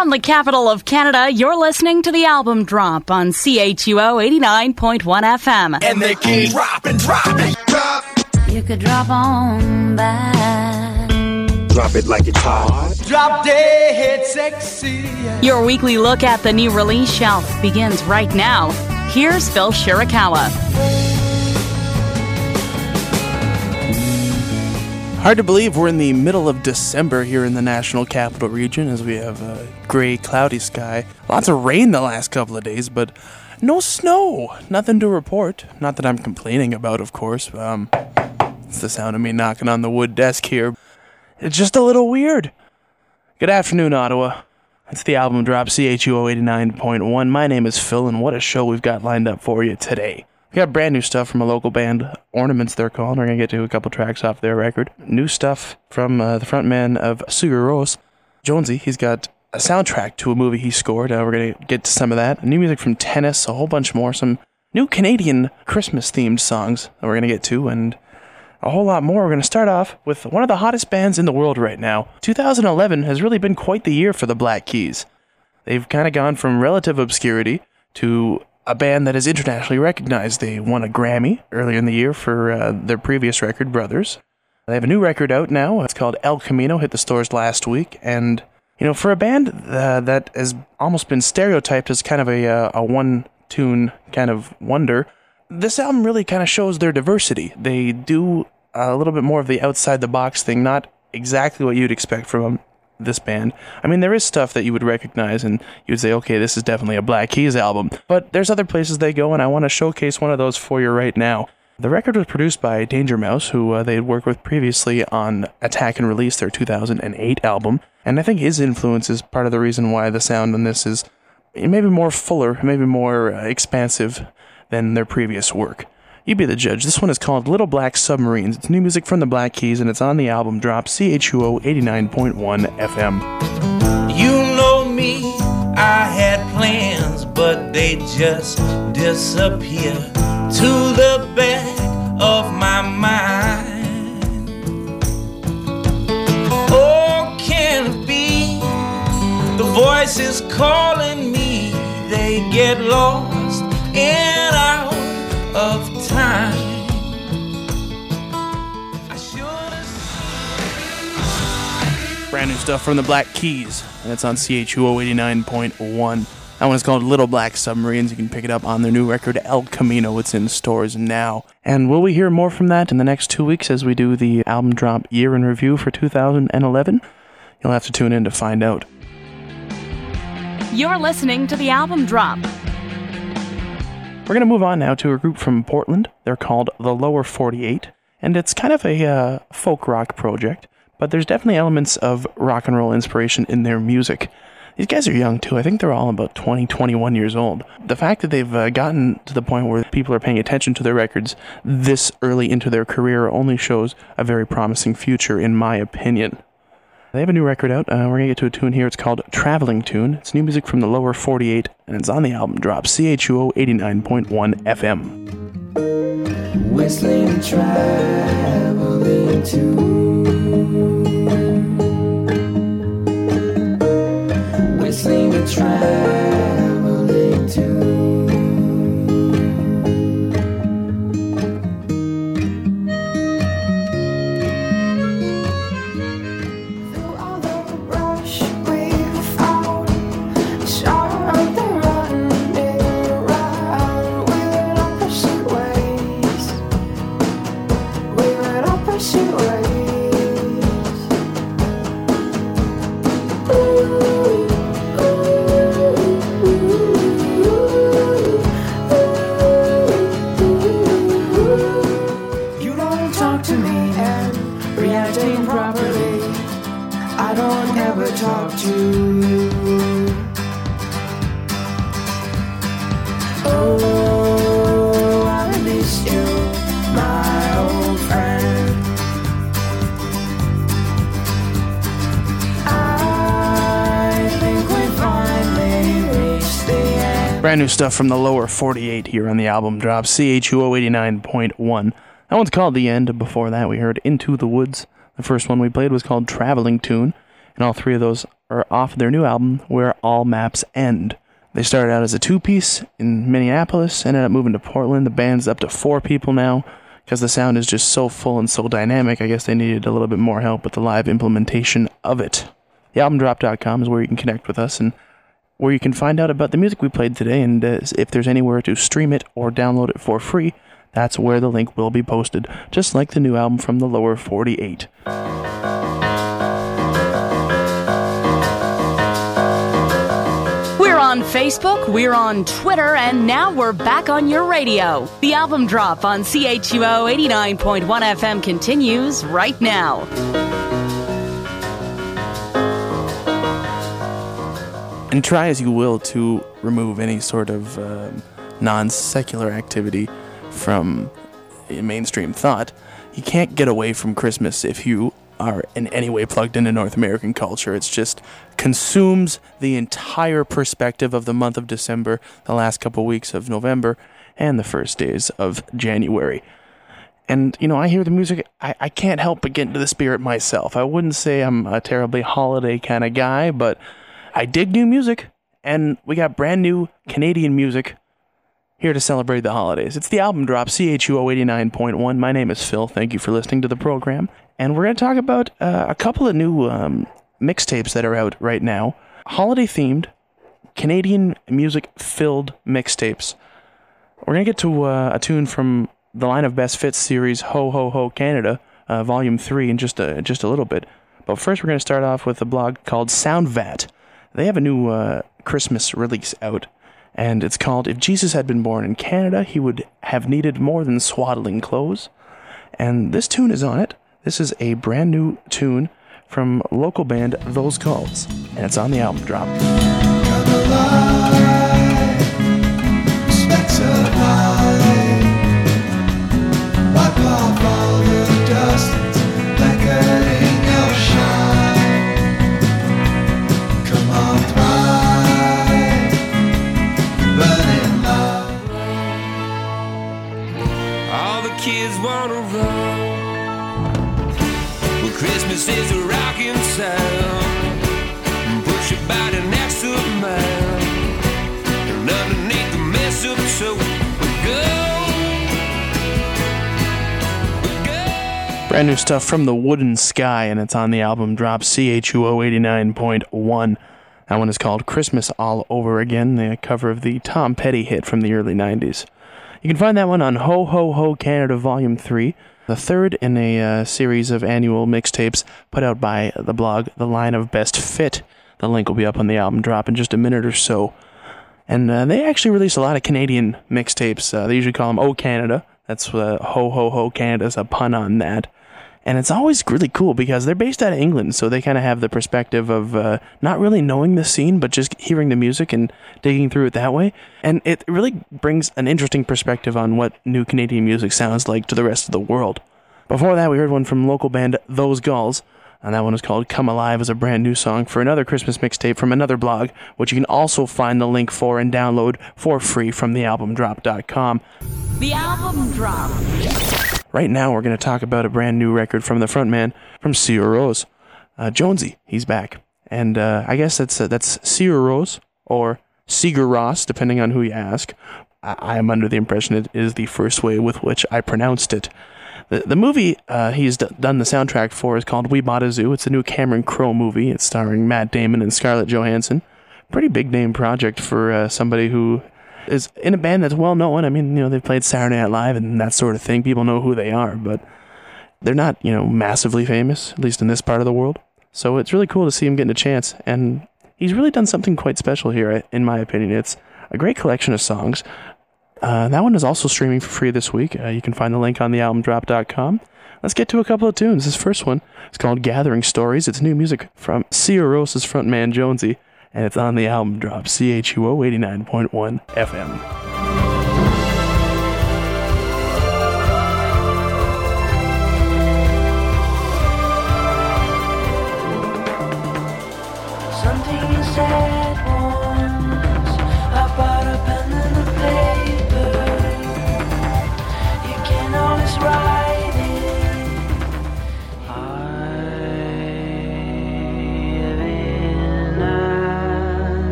From the capital of Canada, you're listening to the album drop on CHUO 89.1 FM. And they keep dropping, dropping, drop. You could drop on by. Drop it like it's hot. Drop dead sexy. Your weekly look at the new release shelf begins right now. Here's Phil Shirakawa. Hard to believe we're in the middle of December here in the National Capital Region as we have a gray, cloudy sky. Lots of rain the last couple of days, but no snow. Nothing to report. Not that I'm complaining about, of course. Um, it's the sound of me knocking on the wood desk here. It's just a little weird. Good afternoon, Ottawa. It's the album drop CHUO 89.1. My name is Phil, and what a show we've got lined up for you today. We got brand new stuff from a local band, Ornaments they're called. We're going to get to a couple tracks off their record. New stuff from uh, the frontman of Sigur Rós, Jónsi. He's got a soundtrack to a movie he scored. Uh, we're going to get to some of that. New music from Tennis, a whole bunch more. Some new Canadian Christmas themed songs that we're going to get to, and a whole lot more. We're going to start off with one of the hottest bands in the world right now. 2011 has really been quite the year for the Black Keys. They've kind of gone from relative obscurity to a band that is internationally recognized. They won a Grammy earlier in the year for uh, their previous record, Brothers. They have a new record out now. It's called El Camino, hit the stores last week. And, you know, for a band uh, that has almost been stereotyped as kind of a, uh, a one tune kind of wonder, this album really kind of shows their diversity. They do a little bit more of the outside the box thing, not exactly what you'd expect from this band. I mean, there is stuff that you would recognize and you would say, okay, this is definitely a Black Keys album. But there's other places they go, and I want to showcase one of those for you right now. The record was produced by Danger Mouse, who uh, they had worked with previously on Attack and Release, their 2008 album. And I think his influence is part of the reason why the sound on this is maybe more fuller, maybe more uh, expansive than their previous work. You be the judge. This one is called Little Black Submarines. It's new music from the Black Keys, and it's on the album drop CHUO 89.1 FM. You know me, I had plans, but they just disappear to the back of my mind. Oh, can it be the voices calling me? They get lost and out of time. I should have Brand new stuff from the Black Keys, and it's on CHUO 89.1. That one is called Little Black Submarines. You can pick it up on their new record, El Camino. It's in stores now. And will we hear more from that in the next two weeks as we do the album drop year in review for 2011? You'll have to tune in to find out. You're listening to the album drop. We're going to move on now to a group from Portland. They're called The Lower 48, and it's kind of a uh, folk rock project, but there's definitely elements of rock and roll inspiration in their music. These guys are young too. I think they're all about 20, 21 years old. The fact that they've uh, gotten to the point where people are paying attention to their records this early into their career only shows a very promising future, in my opinion. They have a new record out. Uh, we're going to get to a tune here. It's called Traveling Tune. It's new music from the lower 48, and it's on the album drop CHUO 89.1 FM. Whistling, traveling to. Brand new stuff from the lower 48 here on the album drop CHUO 89.1. That one's called The End. Before that, we heard Into the Woods. The first one we played was called Traveling Tune. And all three of those are off their new album, Where All Maps End. They started out as a two piece in Minneapolis, ended up moving to Portland. The band's up to four people now because the sound is just so full and so dynamic. I guess they needed a little bit more help with the live implementation of it. The TheAlbumDrop.com is where you can connect with us and where you can find out about the music we played today. And uh, if there's anywhere to stream it or download it for free, that's where the link will be posted, just like the new album from the lower 48. We're on Facebook, we're on Twitter, and now we're back on your radio. The album drop on CHUO 89.1 FM continues right now. And try as you will to remove any sort of um non secular activity from mainstream thought, you can't get away from Christmas if you are in any way plugged into North American culture. It's just consumes the entire perspective of the month of December, the last couple weeks of November, and the first days of January. And, you know, I hear the music, I, I can't help but get into the spirit myself. I wouldn't say I'm a terribly holiday kind of guy, but I dig new music, and we got brand new Canadian music here to celebrate the holidays. It's the album drop, CHUO 89.1. My name is Phil. Thank you for listening to the program. And we're going to talk about uh, a couple of new um, mixtapes that are out right now. Holiday themed, Canadian music filled mixtapes. We're going to get to uh, a tune from the Line of Best Fits series, Ho Ho Ho Canada, uh, Volume 3, in just a, just a little bit. But first, we're going to start off with a blog called SoundVat. They have a new uh, Christmas release out and it's called If Jesus Had Been Born in Canada, He Would Have Needed More Than Swaddling Clothes. And this tune is on it. This is a brand new tune from local band Those Gulls, and it's on the album drop. All the kids wanna run. Well, Christmas is a rocking sound. Put your body next to mine. And underneath the mistletoe. Go. Brand new stuff from the Wooden Sky, and it's on the album drop CHUO 89.1. That one is called Christmas All Over Again, the cover of the Tom Petty hit from the early 90s. You can find that one on Ho Ho Ho Canada Volume 3, the third in a uh, series of annual mixtapes put out by the blog The Line of Best Fit. The link will be up on the album drop in just a minute or so. And uh, they actually release a lot of Canadian mixtapes. Uh, they usually call them O Canada. That's uh, Ho Ho Ho Canada's a pun on that. And it's always really cool because they're based out of England, so they kind of have the perspective of uh, not really knowing the scene, but just hearing the music and digging through it that way. And it really brings an interesting perspective on what new Canadian music sounds like to the rest of the world. Before that, we heard one from local band Those Gulls, and that one is called Come Alive as a brand new song for another Christmas mixtape from another blog, which you can also find the link for and download for free from thealbumdrop.com. The album drop. Right now, we're going to talk about a brand new record from the frontman from Sierra Rose, uh, Jónsi. He's back, and uh, I guess that's uh, that's Sierra Rose or Seeger Ross, depending on who you ask. I, I am under the impression it is the first way with which I pronounced it. The, the movie uh, he's d- done the soundtrack for is called We Bought a Zoo. It's a new Cameron Crowe movie. It's starring Matt Damon and Scarlett Johansson. Pretty big name project for uh, somebody who is in a band that's well known. I mean, you know, they've played Saturday Night Live and that sort of thing. People know who they are, but they're not, you know, massively famous, at least in this part of the world. So it's really cool to see him getting a chance. And he's really done something quite special here, in my opinion. It's a great collection of songs. Uh, that one is also streaming for free this week. Uh, you can find the link on the thealbumdrop.com. Let's get to a couple of tunes. This first one is called Gathering Stories. It's new music from Sierra Rose's frontman Jónsi, and it's on the album drop CHUO 89.1 FM.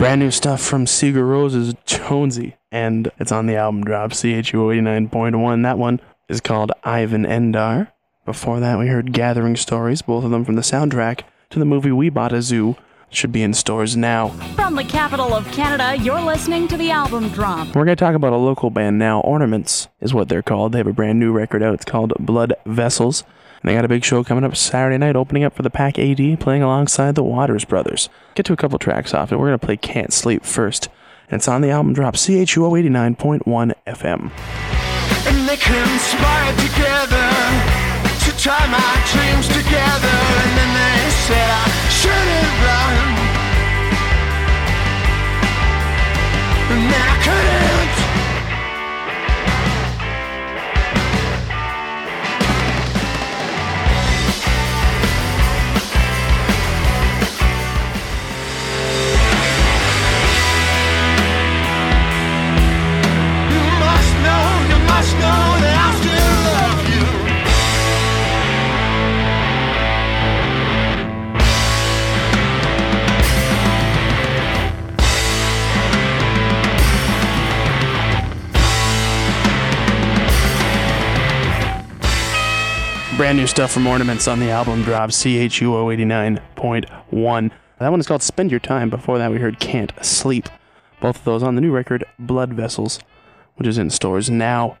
Brand new stuff from Sigur Rose's Jónsi, and it's on the album drop, CHU 89.1. That one is called Ævin Endar. Before that, we heard Gathering Stories, both of them from the soundtrack to the movie We Bought a Zoo. Should be in stores now. From the capital of Canada, you're listening to the album drop. We're going to talk about a local band now. Ornaments is what they're called. They have a brand new record out. It's called Blood Vessels. And they got a big show coming up Saturday night, opening up for the Pack AD, playing alongside the Waters Brothers. Get to a couple tracks off it. We're going to play Can't Sleep first. And it's on the album drop, CHUO 89.1 FM. And they conspired together to tie my dreams together. And then they said I shouldn't run. And then I couldn't. Brand new stuff from Ornaments on the album drop, CHUO 89.1. That one is called Spend Your Time. Before that, we heard Can't Sleep. Both of those on the new record, Blood Vessels, which is in stores now.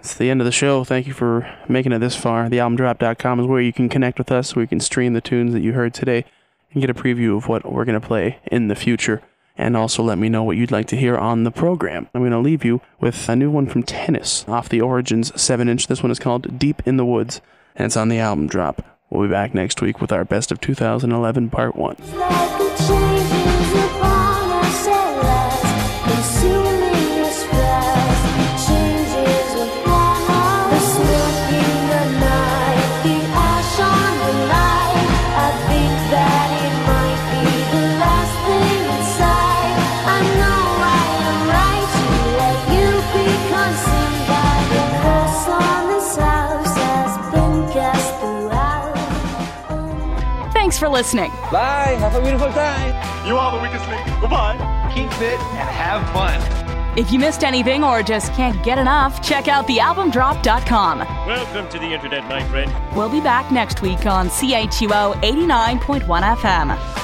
It's the end of the show. Thank you for making it this far. TheAlbumDrop.com is where you can connect with us, where you can stream the tunes that you heard today and get a preview of what we're going to play in the future. And also let me know what you'd like to hear on the program. I'm going to leave you with a new one from Tennis off the Origins 7 inch. This one is called Deep in the Woods, and it's on the album drop. We'll be back next week with our Best of 2011 Part 1. Thanks for listening. Bye. Have a beautiful time. You are the weakest link. Goodbye. Keep fit and have fun. If you missed anything or just can't get enough, check out thealbumdrop.com. Welcome to the internet, my friend. We'll be back next week on CHUO 89.1 FM.